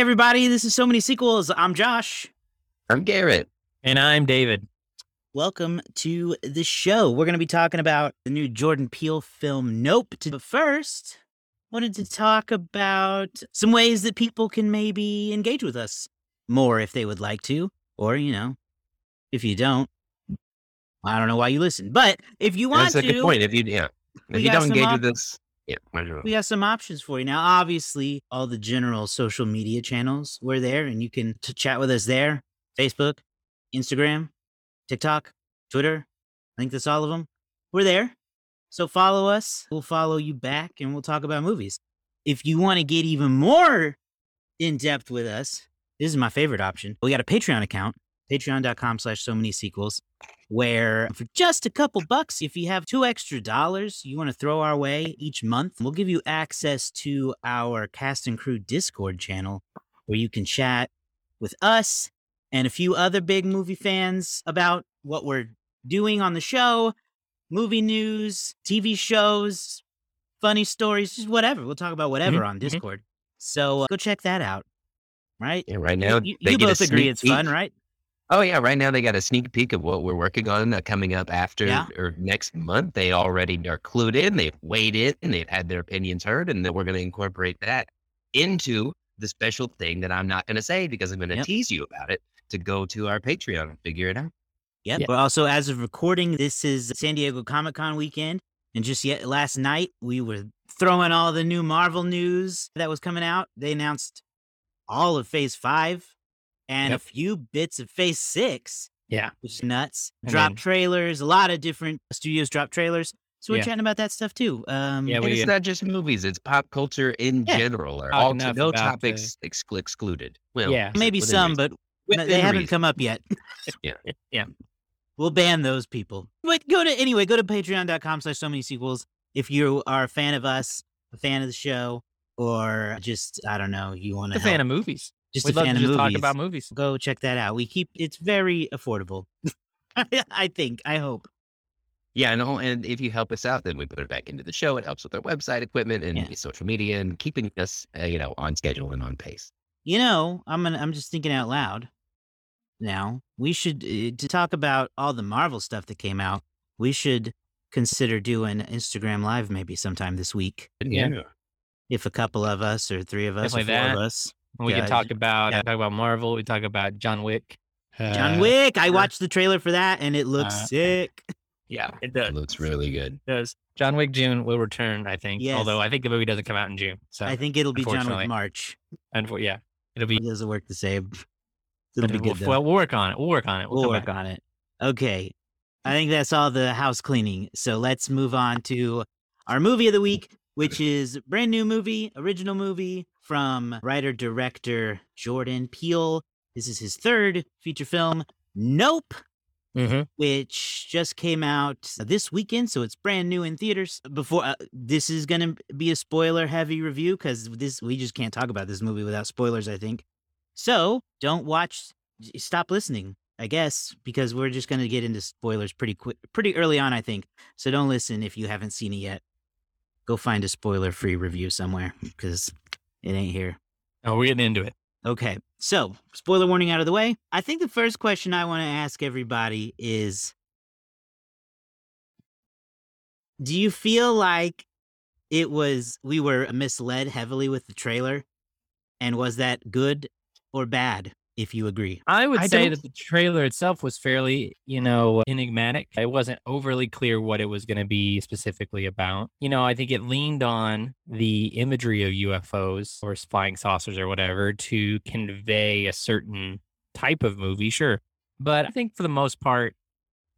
Hey, everybody, this is So Many Sequels. I'm Josh. I'm Garrett. And I'm David. Welcome to the show. We're going to be talking about the new Jordan Peele film, Nope. But first, wanted to talk about some ways that people can maybe engage with us more if they would like to. Or, you know, if you don't, I don't know why you listen. But if you want That's a to, good point. If you yeah, if you don't engage op- with this, yeah, we have some options for you now. Obviously, all the general social media channels we're there, and you can t- chat with us there: Facebook, Instagram, TikTok, Twitter. I think that's all of them. We're there, so follow us. We'll follow you back, and we'll talk about movies. If you want to get even more in depth with us, this is my favorite option. We got a Patreon account, Patreon.com/slash So Many Sequels where for just a couple bucks, if you have two extra dollars you want to throw our way each month, we'll give you access to our cast and crew Discord channel where you can chat with us and a few other big movie fans about what we're doing on the show, movie news, TV shows, funny stories, just whatever. We'll talk about whatever on mhm. Discord. So uh, go check that out. Right? Yeah, right now you you both agree it's fun, right? Oh yeah, right now they got a sneak peek of what we're working on uh, coming up after Yeah. or next month. They already are clued in. They've weighed in and they've had their opinions heard, and then we're going to incorporate that into the special thing that I'm not going to say because I'm going to Yep. tease you about it to go to our Patreon and figure it out. Yep. Yeah. But also, as of recording, this is San Diego Comic Con weekend. And just yet last night, we were throwing all the new Marvel news that was coming out. They announced all of Phase 5 and Yep. a few bits of Phase 6, Yeah. which is nuts. And Drop then- trailers. A lot of different studios drop trailers. So we're Yeah. chatting about that stuff too. Um, Yeah, And we- it's not just movies; it's pop culture in Yeah. general. Or all enough no about topics exclu- excluded. Well, Yeah. maybe some, reason. but no, they Within haven't come up yet. Yeah. Yeah. We'll ban those people. But go to anyway, go to patreon.com slash so many sequels if you are a fan of us, a fan of the show, or just I don't know, you want to a to fan of movies. Just We'd a love fan to of just movies. talk about movies. Go check that out. We keep it's very affordable. I think. I hope. Yeah, no, and if you help us out, then we put it back into the show. It helps with our website equipment and Yeah. social media and keeping us, uh, you know, on schedule and on pace. You know, I'm gonna, I'm just thinking out loud. Now we should uh, to talk about all the Marvel stuff that came out. We should consider doing Instagram Live maybe sometime this week. Yeah. If a couple of us or three of us Definitely or four that. of us. We Yeah, can talk about yeah. talk about Marvel. We talk about John Wick. John Uh, Wick. I watched the trailer for that and it looks Uh, sick. Yeah, it does. It does. looks really good. does. John Wick June will return, I think. Yes. Although I think the movie doesn't come out in June. So I think it'll be John Wick unfortunately. March. unfor- yeah, it'll be. It doesn't work the same. It'll be we'll, good well, we'll work on it. We'll work on it. We'll, We'll work back. on it. Okay. I think that's all the house cleaning. So let's move on to our movie of the week, which is brand new movie, original movie from writer director Jordan Peele. This is his third feature film, Nope, Mhm. which just came out this weekend, so it's brand new in theaters. Before uh, this is going to be a spoiler heavy review cuz this we just can't talk about this movie without spoilers, I think. So, don't watch stop listening, I guess, because we're just going to get into spoilers pretty quick pretty early on, I think. So don't listen if you haven't seen it yet. Go find a spoiler-free review somewhere cuz it ain't here. Oh, we're getting into it. Okay, so spoiler warning out of the way. I think the first question I want to ask everybody is Do you feel like it was, we were misled heavily with the trailer? And was that good or bad, if you agree? I would I say don't- that the trailer itself was fairly, you know, enigmatic. It wasn't overly clear what it was going to be specifically about. You know, I think it leaned on the imagery of UFOs or flying saucers or whatever to convey a certain type of movie, sure. But I think for the most part,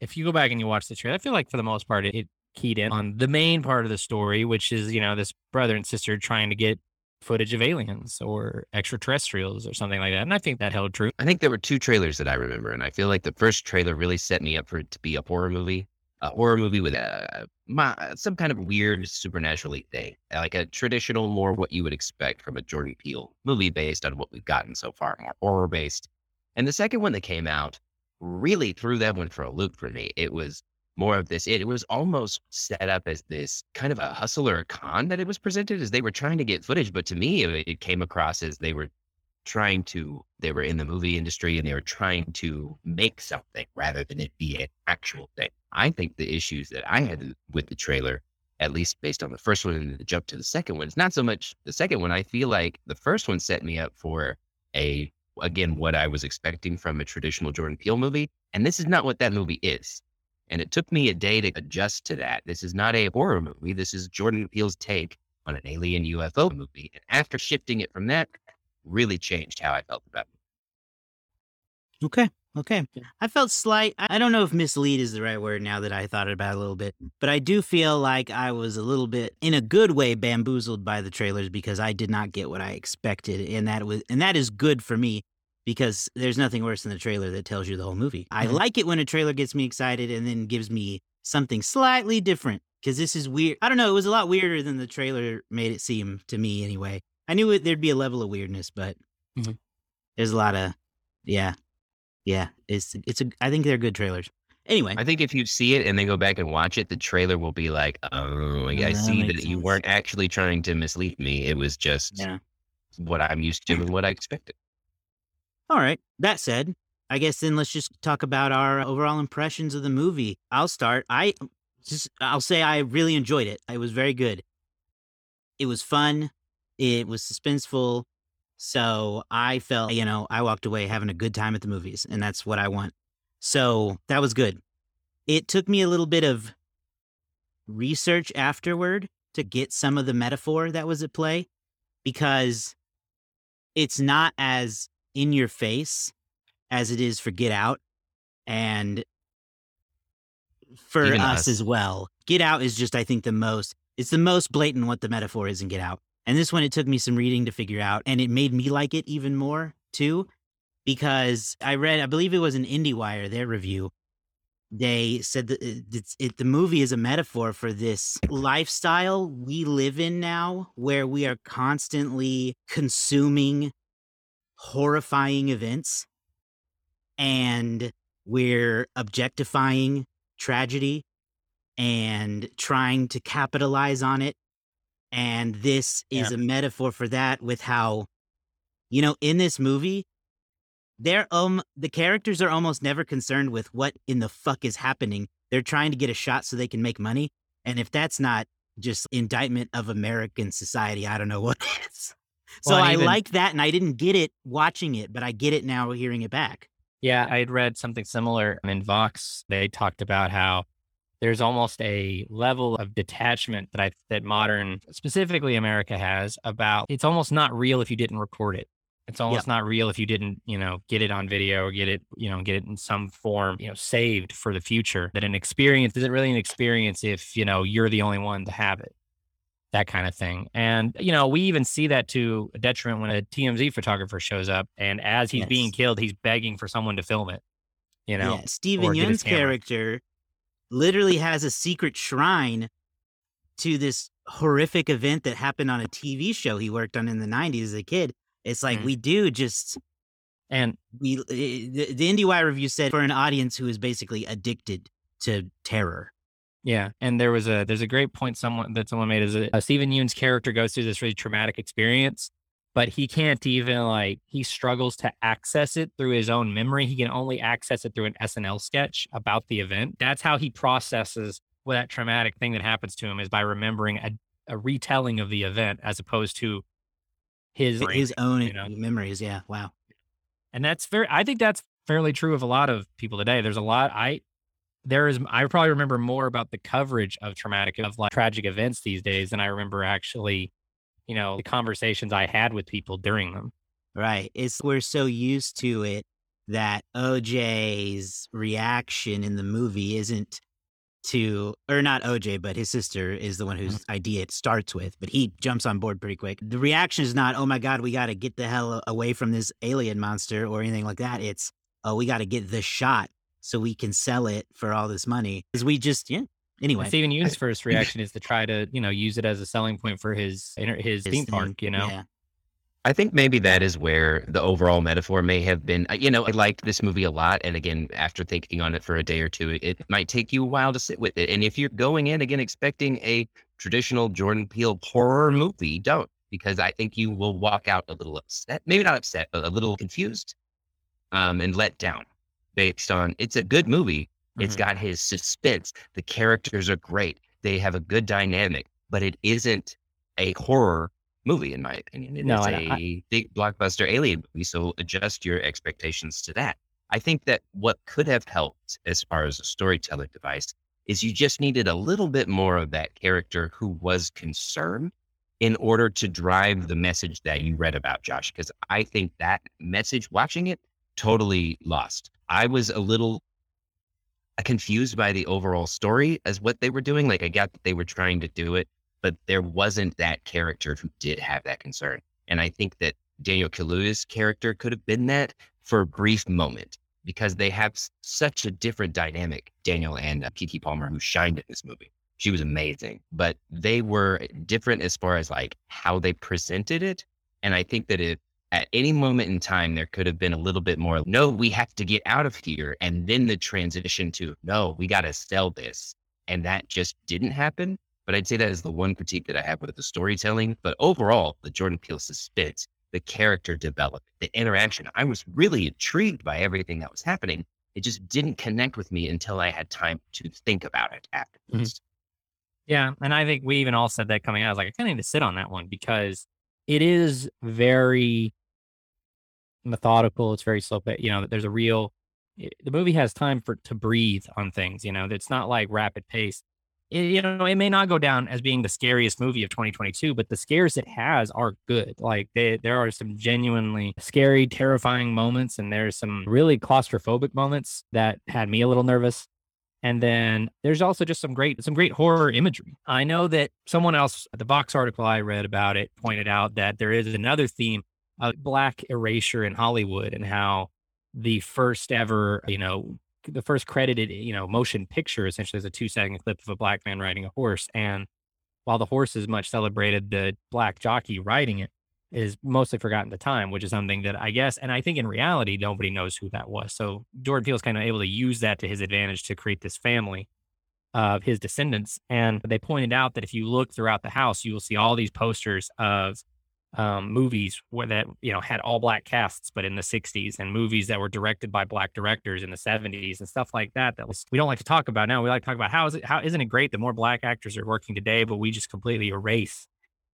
if you go back and you watch the trailer, I feel like for the most part, it, it keyed in on the main part of the story, which is, you know, this brother and sister trying to get footage of aliens or extraterrestrials or something like that. And I think that held true. I think there were two trailers that I remember, and I feel like the first trailer really set me up for it to be a horror movie, a horror movie with a my, some kind of weird supernaturally thing, like a traditional, more what you would expect from a Jordan Peele movie based on what we've gotten so far, more horror based. And the second one that came out really threw that one for a loop for me. It was more of this. It, was almost set up as this kind of a hustle or a con that it was presented as they were trying to get footage, but to me, it, it came across as they were trying to, they were in the movie industry and they were trying to make something rather than it be an actual thing. I think the issues that I had with the trailer, at least based on the first one and the jump to the second one, it's not so much the second one. I feel like the first one set me up for a, again, what I was expecting from a traditional Jordan Peele movie. And this is not what that movie is. And it took me a day to adjust to that. This is not a horror movie. This is Jordan Peele's take on an alien UFO movie. And after shifting it from that, really changed how I felt about it. Okay. Okay. I felt slight. I I don't know if mislead is the right word now that I thought about it a little bit, mm. but I do feel like I was a little bit, in a good way, bamboozled by the trailers because I did not get what I expected, and that was, and that is good for me because there's nothing worse than a trailer that tells you the whole movie. I Mhm. like it when a trailer gets me excited and then gives me something slightly different because this is weird. I don't know. It was a lot weirder than the trailer made it seem to me, anyway. I knew it, there'd be a level of weirdness, but Mhm. there's a lot of, yeah, yeah. It's it's a. I think they're good trailers. Anyway, I think if you see it and then go back and watch it, the trailer will be like, oh, I that see that you weren't actually trying to mislead me. It was just yeah. what I'm used to and what I expected. All right. That said, I guess then let's just talk about our overall impressions of the movie. I'll start. I just I'll say I really enjoyed it. It was very good. It was fun. It was suspenseful. So I felt, you know, I walked away having a good time at the movies, and that's what I want. So that was good. It took me a little bit of research afterward to get some of the metaphor that was at play because it's not as in your face as it is for Get Out and for us us. as well. Get Out is just, I think, the most, it's the most blatant what the metaphor is in Get Out. And this one, it took me some reading to figure out, and it made me like it even more too, because I read, I believe it was an IndieWire, their review. They said that uh, it's, it, the movie is a metaphor for this lifestyle we live in now, where we are constantly consuming horrifying events and we're objectifying tragedy and trying to capitalize on it. And this is a metaphor for that with how, you know, in this movie, they're um the characters are almost never concerned with what in the fuck is happening. They're trying to get a shot so they can make money. And if that's not just indictment of American society, I don't know what is. So Well, I even- like that, and I didn't get it watching it, but I get it now hearing it back. Yeah, I had read something similar in Vox. They talked about how there's almost a level of detachment that I that modern, specifically America, has about it's almost not real if you didn't record it. It's almost not real if you didn't, you know, get it on video or get it, you know, get it in some form, you know, saved for the future. That an experience isn't really an experience if, you know, you're the only one to have it. That kind of thing. And, you know, we even see that to a detriment when a TMZ photographer shows up and as he's being killed, he's begging for someone to film it. You know? yeah, Stephen or get his Yeun's camera. character literally has a secret shrine to this horrific event that happened on a TV show he worked on in the 90s as a kid. It's like Mhm. we do just And we eh, the, the IndieWire review said for an audience who is basically addicted to terror. Yeah, and there was a there's a great point someone that someone made is that uh, Stephen Yeun's character goes through this really traumatic experience, but he can't even like he struggles to access it through his own memory. He can only access it through an SNL sketch about the event. That's how he processes what that traumatic thing that happens to him is by remembering a, a retelling of the event as opposed to his brain, His own you know? memories, yeah. Wow. and that's very i think that's fairly true of a lot of people today there's a lot i there is i probably remember more about the coverage of traumatic of like tragic events these days than i remember actually you know the conversations i had with people during them Right. It's we're so used to it that OJ's reaction in the movie isn't to or not OJ, but his sister is the one mm-hmm. whose idea it starts with, but he jumps on board pretty quick. The reaction is not, oh my God, we gotta get the hell away from this alien monster or anything like that. It's oh, we gotta get the shot so we can sell it for all this money. Because we just yeah. Anyway. And Stephen Yeun's first reaction is to try to, you know, use it as a selling point for his inter- his, his theme thing, park, you know. Yeah. I think maybe that is where the overall metaphor may have been. uh, You know, I liked this movie a lot. And again, after thinking on it for a day or two, it, it might take you a while to sit with it. And if you're going in again expecting a traditional Jordan Peele horror movie, don't. because I think you will walk out a little upset, maybe not upset, but a little confused um, and let down based on it's a good movie. It's Mhm. got his suspense. The characters are great. They have a good dynamic, but it isn't a horror movie, in my opinion. It is No, and a I- big blockbuster alien movie. So adjust your expectations to that. I think that what could have helped as far as a storytelling device is you just needed a little bit more of that character who was concerned in order to drive the message that you read about, Josh. Because I think that message watching it totally lost. I was a little confused by the overall story as what they were doing. Like I got that they were trying to do it, but there wasn't that character who did have that concern. And I think that Daniel Kaluuya's character could have been that for a brief moment because they have such a different dynamic. Daniel and uh, Keke Palmer, who shined in this movie, she was amazing, but they were different as far as like how they presented it. And I think that if at any moment in time there could have been a little bit more, no, we have to get out of here, and then the transition to no, we got to sell this, and that just didn't happen. But I'd say that is the one critique that I have with the storytelling. But overall, the Jordan Peele suspense, the character development, the interaction, I was really intrigued by everything that was happening. It just didn't connect with me until I had time to think about it mm-hmm. afterwards. Yeah, and I think we even all said that coming out. I was like, I kind of need to sit on that one because it is very methodical. It's very slow. But you know, there's a real. it- the movie has time for to breathe on things. You know, it's not like rapid pace. It, you know, it may not go down as being the scariest movie of 2022, but the scares it has are good. Like they, there are some genuinely scary, terrifying moments, and there's some really claustrophobic moments that had me a little nervous. And then there's also just some great some great horror imagery. I know that someone else, the Vox article I read about it, pointed out that there is another theme of black erasure in Hollywood and how the first ever, you know, the first credited, you know, motion picture essentially is a two second clip of a black man riding a horse. And while the horse is much celebrated, the black jockey riding it is mostly forgotten the time, which is something that I guess, and I think in reality, nobody knows who that was. So Jordan Peele's kind of able to use that to his advantage to create this family of his descendants. And they pointed out that if you look throughout the house, you will see all these posters of um, movies where that you know had all black casts, but in the '60s, and movies that were directed by black directors in the '70s and stuff like that. That was, we don't like to talk about now. We like to talk about how is it how isn't it great that more black actors are working today, but we just completely erase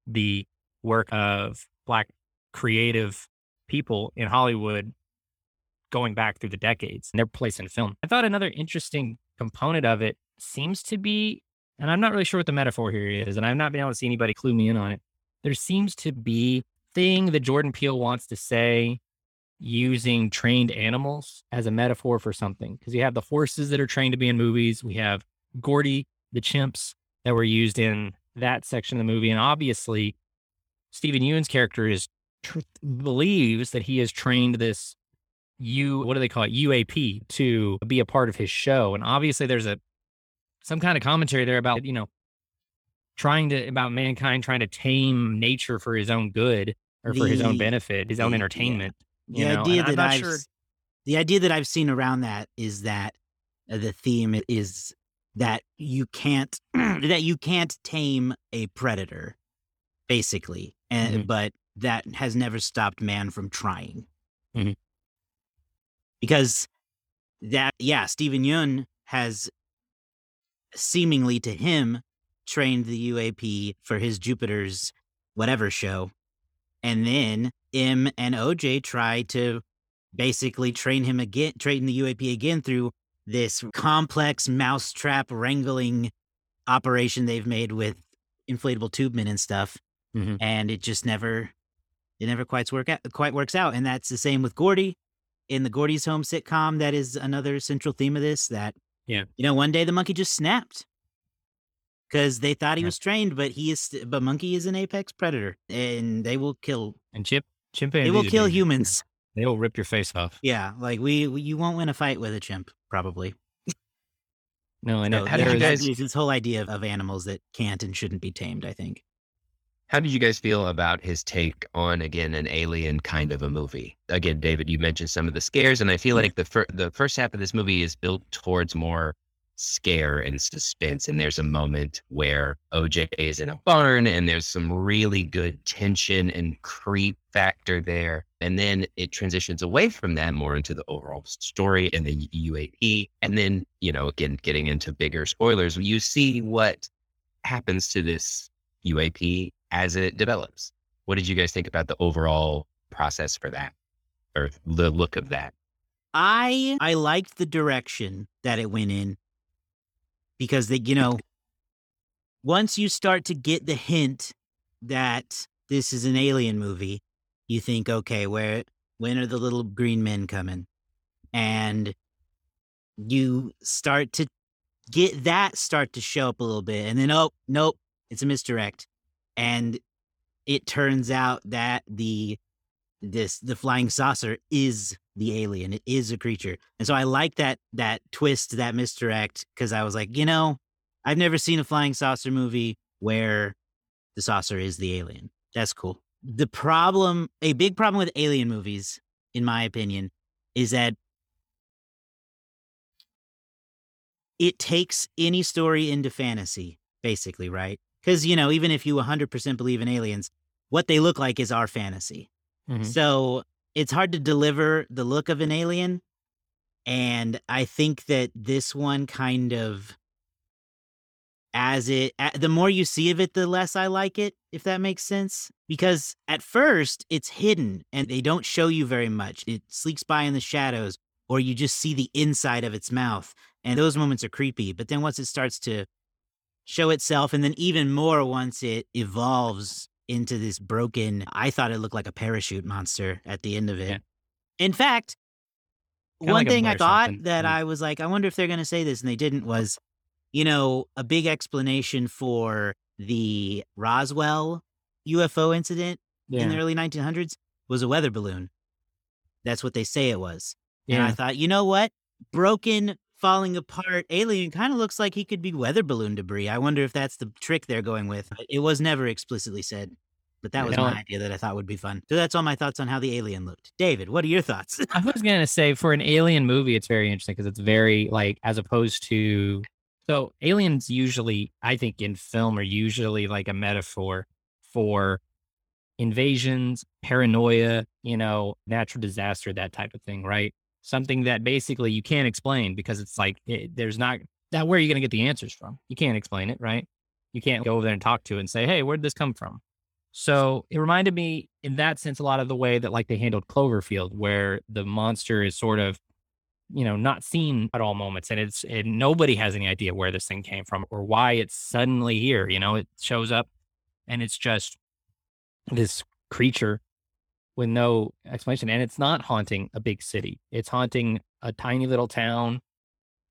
the work of black creative people in Hollywood going back through the decades and their place in film. I thought another interesting component of it seems to be, and I'm not really sure what the metaphor here is, and I've not been able to see anybody clue me in on it. There seems to be thing that Jordan Peele wants to say using trained animals as a metaphor for something. Because you have the horses that are trained to be in movies. We have Gordy, the chimps that were used in that section of the movie. And obviously, Stephen Yeun's character is tr- believes that he has trained this U what do they call it UAP to be a part of his show and obviously there's a some kind of commentary there about you know trying to about mankind trying to tame nature for his own good or for his own benefit his own the- yeah. entertainment The you know, idea and that not I've sure the idea that I've seen around that is that uh, the theme is that you can't that you can't tame a predator, basically, and Mhm. but that has never stopped man from trying. Mhm. Because that yeah, Stephen Yeun has seemingly to him trained the UAP for his Jupiter's whatever show. And then Em and OJ try to basically train him again, train the UAP again through this complex mousetrap wrangling operation they've made with inflatable tubemen and stuff. Mhm. And it just never, it never quite work out, quite works out. And that's the same with Gordy in the Gordy's Home sitcom. That is another central theme of this. That Yeah. you know, one day the monkey just snapped because they thought he was trained, but he is, but monkey is an apex predator, and they will kill, and chip they chimpanzees will kill humans. they will rip your face off Yeah, like we, we, you won't win a fight with a chimp, probably. no I know So How did you guys- this whole idea of, of animals that can't and shouldn't be tamed. I think. How did you guys feel about his take on again an alien kind of a movie? Again, David, you mentioned some of the scares, and I feel like the fir- the first half of this movie is built towards more scare and suspense. And there's a moment where OJ is in a barn and there's some really good tension and creep factor there. And then it transitions away from that more into the overall story and the UAP. And then, you know, again, getting into bigger spoilers, you see what happens to this UAP as it develops. What did you guys think about the overall process for that or the look of that? I I liked the direction that it went in because they, you know, once you start to get the hint that this is an alien movie, you think, okay, where when are the little green men coming? And you start to get that start to show up a little bit, and then oh nope, it's a misdirect, and it turns out that the this the flying saucer is the alien. It is a creature. And so I like that that twist, that misdirect, because I was like, you know, I've never seen a flying saucer movie where the saucer is the alien. That's cool. The problem, a big problem with alien movies, in my opinion, is that it takes any story into fantasy, basically, right? Because, you know, even if you 100% believe in aliens, what they look like is our fantasy. Mhm. So it's hard to deliver the look of an alien. And I think that this one kind of, as it, the more you see of it, the less I like it, if that makes sense. Because at first it's hidden and they don't show you very much. It sleeks by in the shadows, or you just see the inside of its mouth. And those moments are creepy. But then once it starts to show itself, and then even more once it evolves into this broken, I thought it looked like a parachute monster at the end of it. Yeah. In fact, Kinda one like thing I thought something. that Mm. I was like, I wonder if they're going to say this, and they didn't, was, you know, a big explanation for the Roswell UFO incident in the early 1900s was a weather balloon. That's what they say it was. And I thought, you know what? Broken, falling apart alien kind of looks like he could be weather balloon debris. I wonder if that's the trick they're going with. It was never explicitly said. But that was my idea that I thought would be fun. So that's all my thoughts on how the alien looked. David, what are your thoughts? I was gonna say for an alien movie, it's very interesting because it's very like as opposed to so aliens usually, I think in film are usually like a metaphor for invasions, paranoia, you know, natural disaster, that type of thing, right? Something that basically you can't explain because it's like it, there's not that where are you gonna get the answers from? You can't explain it, right? You can't go over there and talk to it and say, hey, where did this come from? So it reminded me in that sense a lot of the way that like they handled Cloverfield, where the monster is sort of, you know, not seen at all moments, and it's and nobody has any idea where this thing came from or why it's suddenly here. You know, it shows up, and it's just this creature with no explanation, and it's not haunting a big city. It's haunting a tiny little town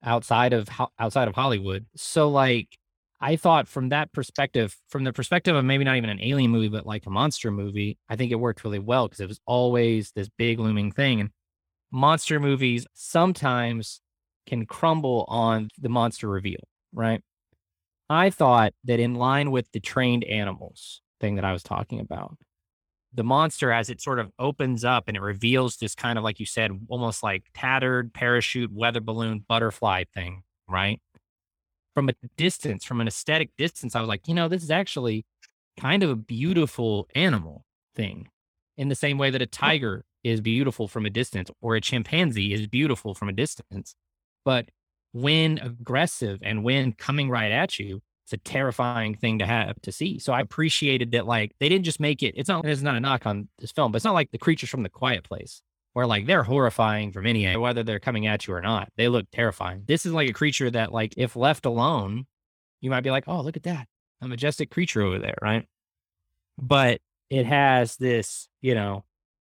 outside of outside of Hollywood. So like I thought from that perspective, from the perspective of maybe not even an alien movie, but like a monster movie, I think it worked really well because it was always this big looming thing. And monster movies sometimes can crumble on the monster reveal, right? I thought that in line with the trained animals thing that I was talking about, the monster, as it sort of opens up and it reveals this kind of, like you said, almost like tattered parachute, weather balloon, butterfly thing, right? from a distance, from an aesthetic distance, I was like, you know, this is actually kind of a beautiful animal thing in the same way that a tiger is beautiful from a distance or a chimpanzee is beautiful from a distance. But when aggressive and when coming right at you, it's a terrifying thing to have to see. So I appreciated that, like, they didn't just make it, it's not, it's not a knock on this film, but it's not like the creatures from the quiet place where like they're horrifying from any angle, whether they're coming at you or not. They look terrifying. This is like a creature that, like, if left alone, you might be like, oh, look at that. A majestic creature over there, right? But it has this, you know,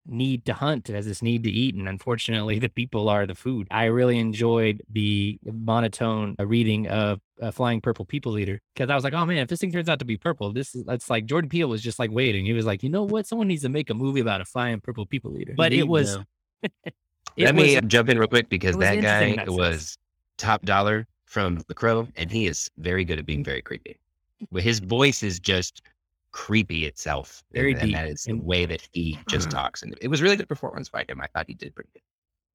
need to hunt, it has this need to eat. And unfortunately, the people are the food. I really enjoyed the monotone uh, reading of uh, Flying Purple People Eater because I was like, oh man, if this thing turns out to be purple, this is, it's like Jordan Peele was just like waiting. He was like, you know what? Someone needs to make a movie about a flying purple people eater. But it was, it Let was me jump in real quick because that guy that was top dollar from The Crow, and he is very good at being very creepy. But his voice is just creepy itself. Very and, deep that is the way that he just talks. And it was really good performance by him. I thought he did pretty good.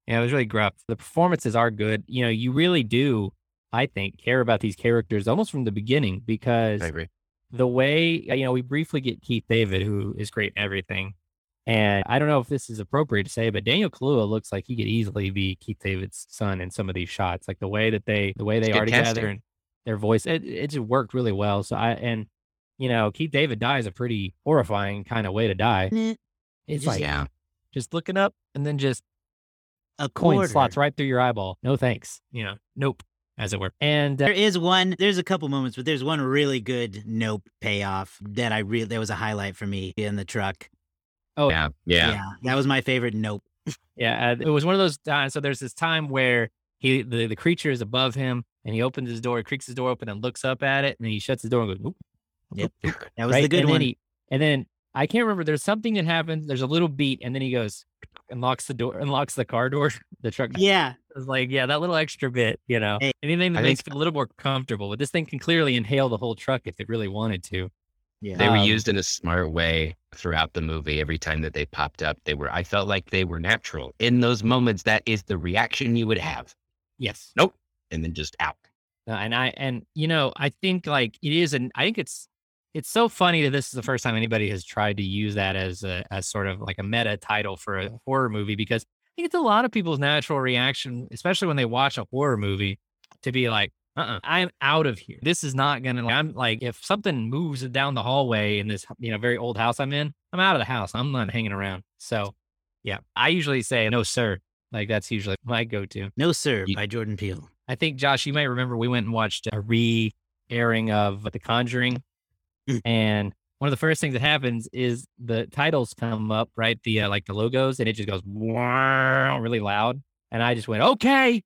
Yeah, it was really gruff. The performances are good. You know, you really do I think, care about these characters almost from the beginning because I agree. the way you know we briefly get Keith David, who is great in everything, and I don't know if this is appropriate to say, but Daniel Kaluuya looks like he could easily be Keith David's son in some of these shots, like the way that they the way they It's are together and their voice. It it just worked really well. So I and you know Keith David dies a pretty horrifying kind of way to die. Eh, It's Just- like yeah. just looking up and then just A coin quarter. slots right through your eyeball. No thanks. You know, nope, as it were. And uh, There is one. There's a couple moments, but there's one really good nope payoff that I really. That was a highlight for me in the truck. Oh, yeah. Yeah. yeah that was my favorite nope. Yeah, uh, it was one of those times. So there's this time where he the, the creature is above him, and he opens his door, he creaks his door open, and looks up at it, and he shuts the door and goes, "Oop." Yep, that was right? the good and one. Then he, and then I can't remember. There's something that happens. There's a little beat, and then he goes and locks the door, unlocks the car door, the truck. yeah, It's like, yeah, that little extra bit, you know, Hey, anything that I makes think- it a little more comfortable. But this thing can clearly inhale the whole truck if it really wanted to. yeah. They were Um, used in a smart way throughout the movie. Every time that they popped up, they were. I felt like they were natural in those moments. That is the reaction you would have, Yes. Nope. And then just out. Uh, and I and you know I think like it is and I think it's it's so funny that this is the first time anybody has tried to use that as a as sort of like a meta title for a horror movie because I think it's a lot of people's natural reaction, especially when they watch a horror movie, to be like, uh-uh, I'm out of here. This is not gonna. I'm like, if something moves down the hallway in this you know very old house I'm in, I'm out of the house. I'm not hanging around. So, yeah, I usually say no, sir. Like that's usually my go-to. No Sir by Jordan Peele. I think Josh, you might remember we went and watched a re-airing of The Conjuring, Mm. and one of the first things that happens is the titles come up, right? The uh, like the logos, and it just goes "Wow," really loud, and I just went, "Okay,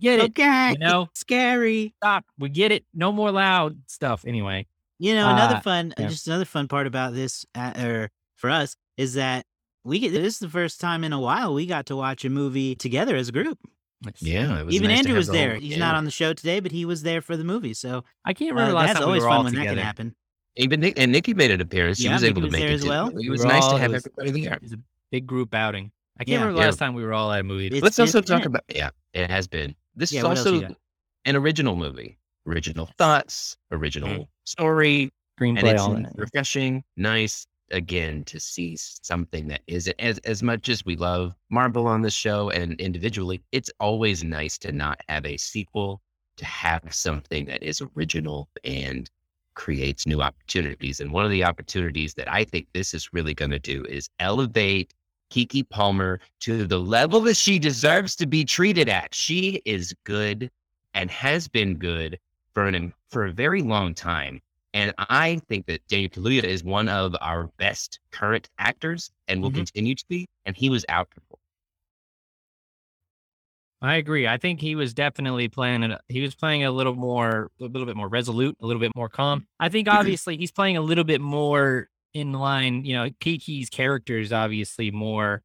get it, Okay, you know, scary. stop, we get it, no more loud stuff." Anyway, You know, another Uh, fun, yeah. just another fun part about this, uh, or for us, is that we get this is the first time in a while we got to watch a movie together as a group. Yeah, it was Even nice to Andrew have was the there. whole- He's yeah. not on the show today, but he was there for the movie. So I can't uh, remember last that's time we were fun all when that together. can happen. Even Nick, and Nikki made an appearance. She Yeah, was Nikki able to was make there it as well. It was were nice all- to have was- everybody there. It was a big group outing. I can't Yeah. remember the Yeah. last time we were all at a movie. It's Let's been also a talk about yeah, it has been. This Yeah, is what else you also an original movie, original thoughts, original Mhm. story, and Screenplay, it's all refreshing, nice again to see something that isn't as as much as we love Marvel on the show and individually, it's always nice to not have a sequel, to have something that is original and creates new opportunities. And one of the opportunities that I think this is really going to do is elevate Keke Palmer to the level that she deserves to be treated at. She is good and has been good for an for a very long time. And I think that Daniel Kaluuya is one of our best current actors and will Mhm. continue to be. And he was out. I agree. I think he was definitely playing it. He was playing a little more, a little bit more resolute, a little bit more calm. I think obviously he's playing a little bit more in line. You know, Keke's character is obviously more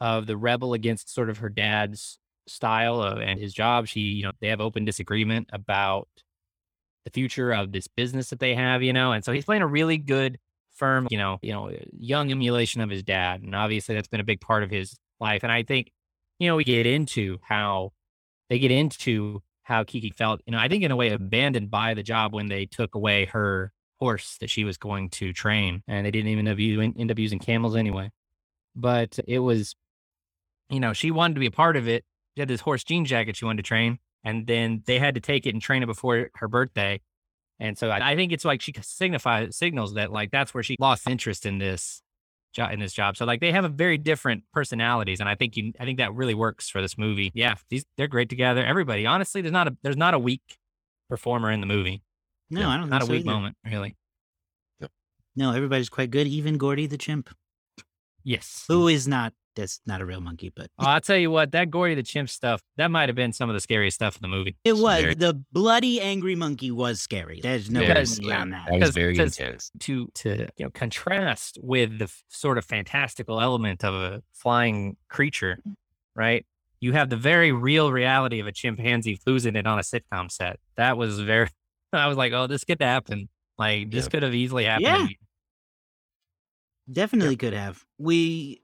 of the rebel against sort of her dad's style of, and his job. She, you know, they have open disagreement about the future of this business that they have. You know, and so he's playing a really good, firm, you know, you know, young emulation of his dad, and obviously that's been a big part of his life. And I think you know, we get into how they get into how Keke felt, you know, I think in a way abandoned by the job when they took away her horse that she was going to train. And they didn't even end up, u- end up using camels anyway. But it was, you know, she wanted to be a part of it. She had this horse jean jacket she wanted to train. And then they had to take it and train it before her birthday. And so I, I think it's like she signifies signals that like that's where she lost interest in this job in this job. So like they have a very different personalities, and I think you I think that really works for this movie. Yeah, these they're great together. Everybody, honestly, there's not a there's not a weak performer in the movie. No, Yeah, I don't Not a so weak either. moment, really. No, everybody's quite good. Even Gordy the chimp, Yes. who is not that's not a real monkey, but Oh, I'll tell you what, that Gordy the Chimp stuff, that might have been some of the scariest stuff in the movie. it was very- the bloody angry monkey was scary. There's no Very question around that. That was Because- very intense. To to you know contrast with the f- sort of fantastical element of a flying creature, mm. right? You have the very real reality of a chimpanzee losing it on a sitcom set. That was very. I was like, oh, this could happen. Like this Yeah. could have easily happened. Yeah. to me. Definitely could have. We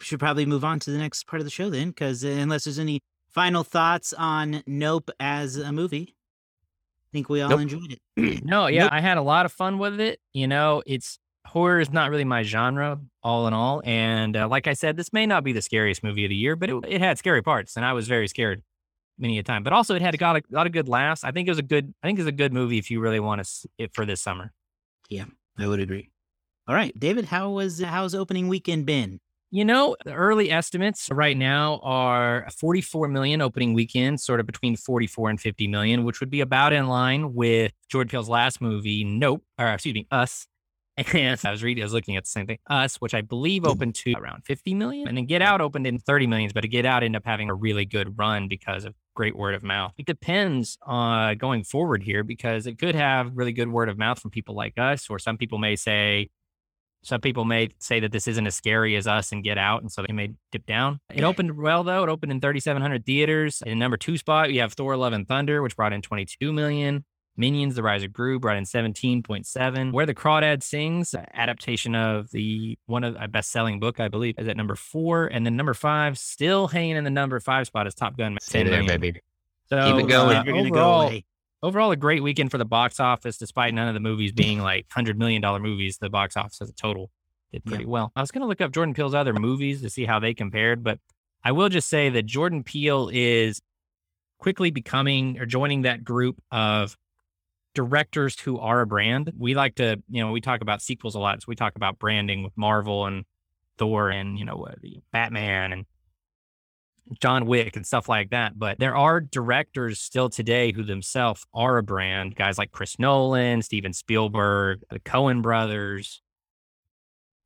should probably move on to the next part of the show then, because unless there's any final thoughts on Nope as a movie? I think we all Nope. enjoyed it. No, yeah, Nope. I had a lot of fun with it. You know, it's horror is not really my genre, all in all. And uh, like I said, this may not be the scariest movie of the year, but it, it had scary parts, and I was very scared many a time. But also, it had a lot of, lot of good laughs. I think it was a good. I think it's a good movie if you really want to see it for this summer. Yeah, I would agree. All right, David, how was how's opening weekend been? You know, the early estimates right now are 44 million opening weekend, sort of between 44 and 50 million, which would be about in line with Jordan Peele's last movie, Nope, or excuse me, Us. And I was reading, I was looking at the same thing, Us, which I believe mm-hmm. opened to around 50 million. And then Get Out opened in 30 millions, but Get Out ended up having a really good run because of great word of mouth. It depends on going forward here because it could have really good word of mouth from people like us, or some people may say, some people may say that this isn't as scary as us and Get Out, and so they may dip down. It opened well though. It opened in 3,700 theaters. In number two spot, you have Thor: Love and Thunder, which brought in 22 million. Minions: The Rise of Gru brought in 17.7. Where the Crawdad Sings, adaptation of the one of a best-selling book, I believe, is at number four, and then number five, still hanging in the number five spot is Top Gun. Stay there, million. baby. So Keep it going. uh, Never gonna overall, go away. Overall a great weekend for the box office despite none of the movies being like hundred million dollar movies the box office as a total did Yeah. pretty well i was going to look up jordan peele's other movies to see how they compared but i will just say that jordan peele is quickly becoming or joining that group of directors who are a brand we like to you know we talk about sequels a lot so we talk about branding with marvel and thor and you know uh, the batman and John Wick and stuff like that. But there are directors still today who themselves are a brand. Guys like Chris Nolan, Steven Spielberg, the Coen brothers.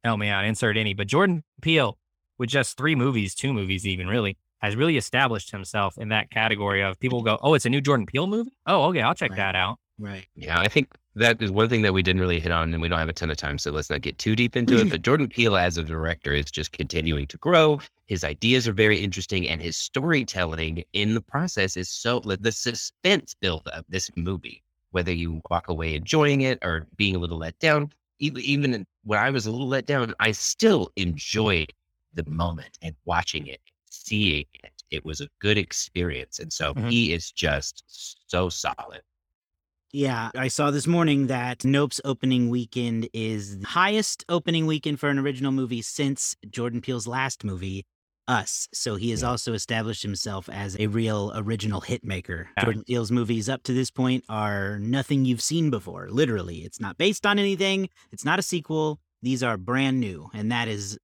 Oh, Help me out, insert any. But Jordan Peele, with just three movies, two movies even really, has really established himself in that category of people go, oh, it's a new Jordan Peele movie? Oh, okay, I'll check Right. that out. Right. Yeah, I think that is one thing that we didn't really hit on, and we don't have a ton of time, so let's not get too deep into it. But Jordan Peele, as a director, is just continuing to grow. His ideas are very interesting, and his storytelling in the process is so the suspense build of this movie, whether you walk away enjoying it or being a little let down, even when I was a little let down, I still enjoyed the moment and watching it, seeing it. It was a good experience, and so Mhm. he is just so solid. Yeah, I saw this morning that Nope's opening weekend is the highest opening weekend for an original movie since Jordan Peele's last movie, Us. So he has Yeah. also established himself as a real original hit maker. Yeah. Jordan Peele's movies up to this point are nothing you've seen before, literally. It's not based on anything, it's not a sequel. These are brand new, and that is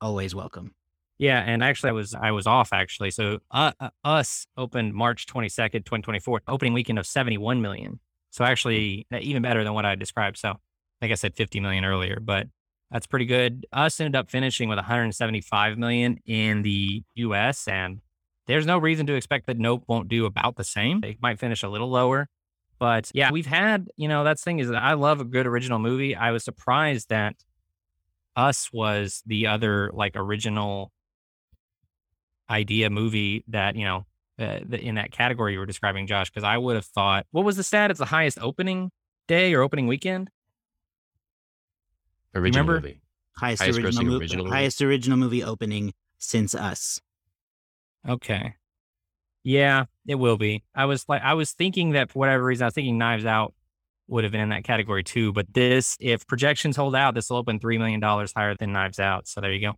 always welcome. Yeah, and actually, I was I was off actually. So, uh, uh, Us opened March twenty second, twenty twenty four, opening weekend of seventy one million. So actually, even better than what I described. So, I think I said fifty million earlier, but that's pretty good. Us ended up finishing with one hundred seventy five million in the U.S. and there's no reason to expect that Nope won't do about the same. They might finish a little lower, but yeah, we've had you know that's thing is that I love a good original movie. I was surprised that Us was the other like original idea movie that you know uh, the, in that category you were describing, Josh. Because I would have thought, what was the stat? It's the highest opening day or opening weekend. Original remember? movie. Highest, Highest original, mo- original movie? highest original movie opening since Us. Okay. Yeah, it will be. I was like, I was thinking that for whatever reason, I was thinking Knives Out would have been in that category too. But this, if projections hold out, this will open three million dollars higher than Knives Out. So there you go.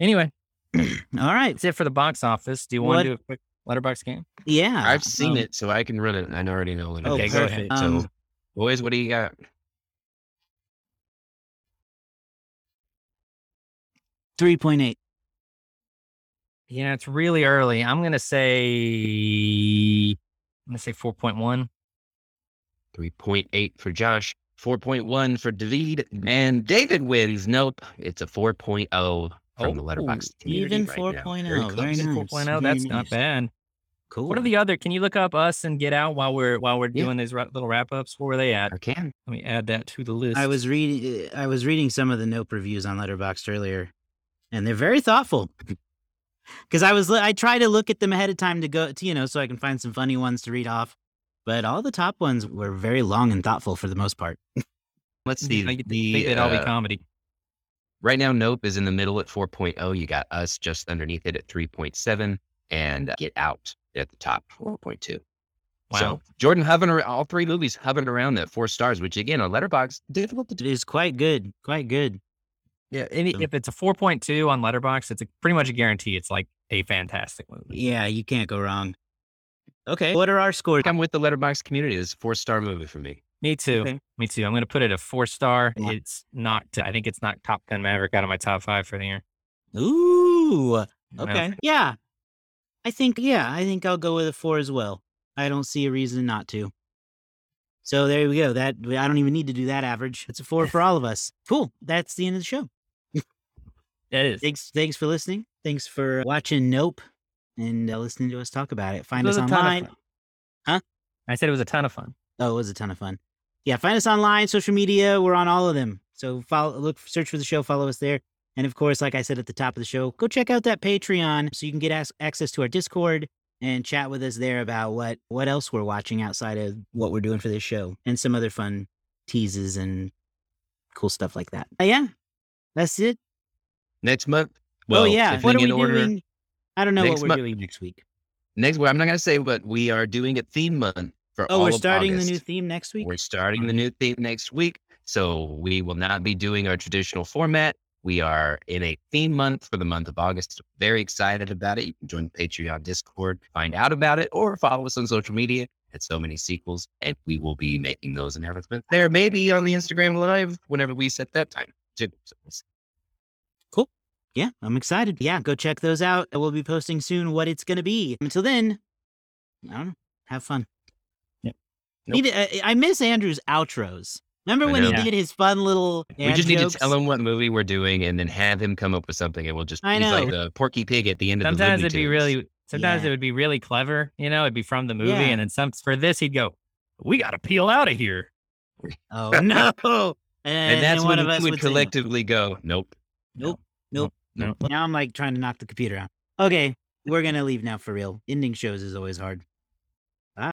Anyway, All right. that's it for the box office. Do you want What- to do a quick letterboxd game? Yeah. I've seen um, it, so I can run it. I already know what it is. Oh, Okay, go ahead. perfect. So, Um, boys, what do you got? Three point eight. Yeah, it's really early. I'm gonna say, I'm gonna say four point one. 3.8 for Josh, 4.1 for David, and David wins. Nope, it's a 4.0 from the letterboxd. Oh, community even right now. 4.0, Very very close. nice. 4.0. very That's not nice. bad. Cool. What are the other? Can you look up us and get out while we're while we're Yeah. doing these ra- little wrap ups? Where were they at? I can. Let me add that to the list. I was reading. I was reading some of the Nope reviews on Letterboxd earlier, and they're very thoughtful. Because I was, I try to look at them ahead of time to go, to, you know, so I can find some funny ones to read off. But all the top ones were very long and thoughtful for the most part. Let's see. I The, think they'd all be uh, comedy. right now, Nope is in the middle at 4.0. You got us just underneath it at 3.7. and Get Out at the top, 4.2. Wow. So Jordan hovering ar- all three movies hovering around that four stars, which again on Letterboxd difficult to do. is quite good. Quite good. Yeah, any, So- if it's a 4.2 on Letterboxd, it's a, pretty much a guarantee. It's like a fantastic movie. Yeah, you can't go wrong. Okay. What are our scores? I'm with the Letterboxd community. It's a four star movie for me. Me too. Okay. Me too. I'm going to put it a four star. Yeah. It's not. I think it's not Top Gun Maverick out of my top five for the year. Ooh. You know? Okay. Yeah. I think, yeah, I think I'll go with a four as well. I don't see a reason not to. So there we go. That I don't even need to do that average. It's a four for all of us. Cool. That's the end of the show. It is. Thanks. Thanks for listening. Thanks for watching Nope and uh, listening to us talk about it. Find It us a ton of online. Huh? I said it was a ton of fun. Oh, it was a ton of fun. Yeah, find us online, social media. We're on all of them. So follow, look, search for the show, follow us there. And of course, like I said at the top of the show, go check out that Patreon so you can get ac- access to our Discord and chat with us there about what what else we're watching outside of what we're doing for this show and some other fun teases and cool stuff like that. Uh, yeah, that's it. Next month. Oh, well, oh yeah, what are we in order, doing? I don't know what we're mon- doing next week. Next, well, I'm not going to say, but we are doing a theme month for Oh, we're starting the new theme next week. We're starting the new theme next week. So we will not be doing our traditional format. We are in a theme month for the month of August. Very excited about it. You can join the Patreon Discord, find out about it, or follow us on social media at so many sequels. And we will be making those announcements there, maybe on the Instagram live whenever we set that time. too. So we'll see. Yeah, I'm excited. Yeah, go check those out. We'll be posting soon what it's going to be. Until then, I don't know. Have fun. Yep. Need to- I, I miss Andrew's outros. Remember when he did his fun little We dad just jokes? need to tell him what movie we're doing and then have him come up with something and we'll just I he's like know. the porky pig at the end of the Sometimes it'd be Tunes. really. Sometimes Yeah. it would be really clever. You know, it'd be from the movie, Yeah. and then some for this he'd go, "We got to peel out of here." Oh no! And, and that's one when of us we would would say no. collectively go, nope. Nope. Nope. No. Now I'm like trying to knock the computer out. Okay, we're gonna leave now for real. Ending shows is always hard.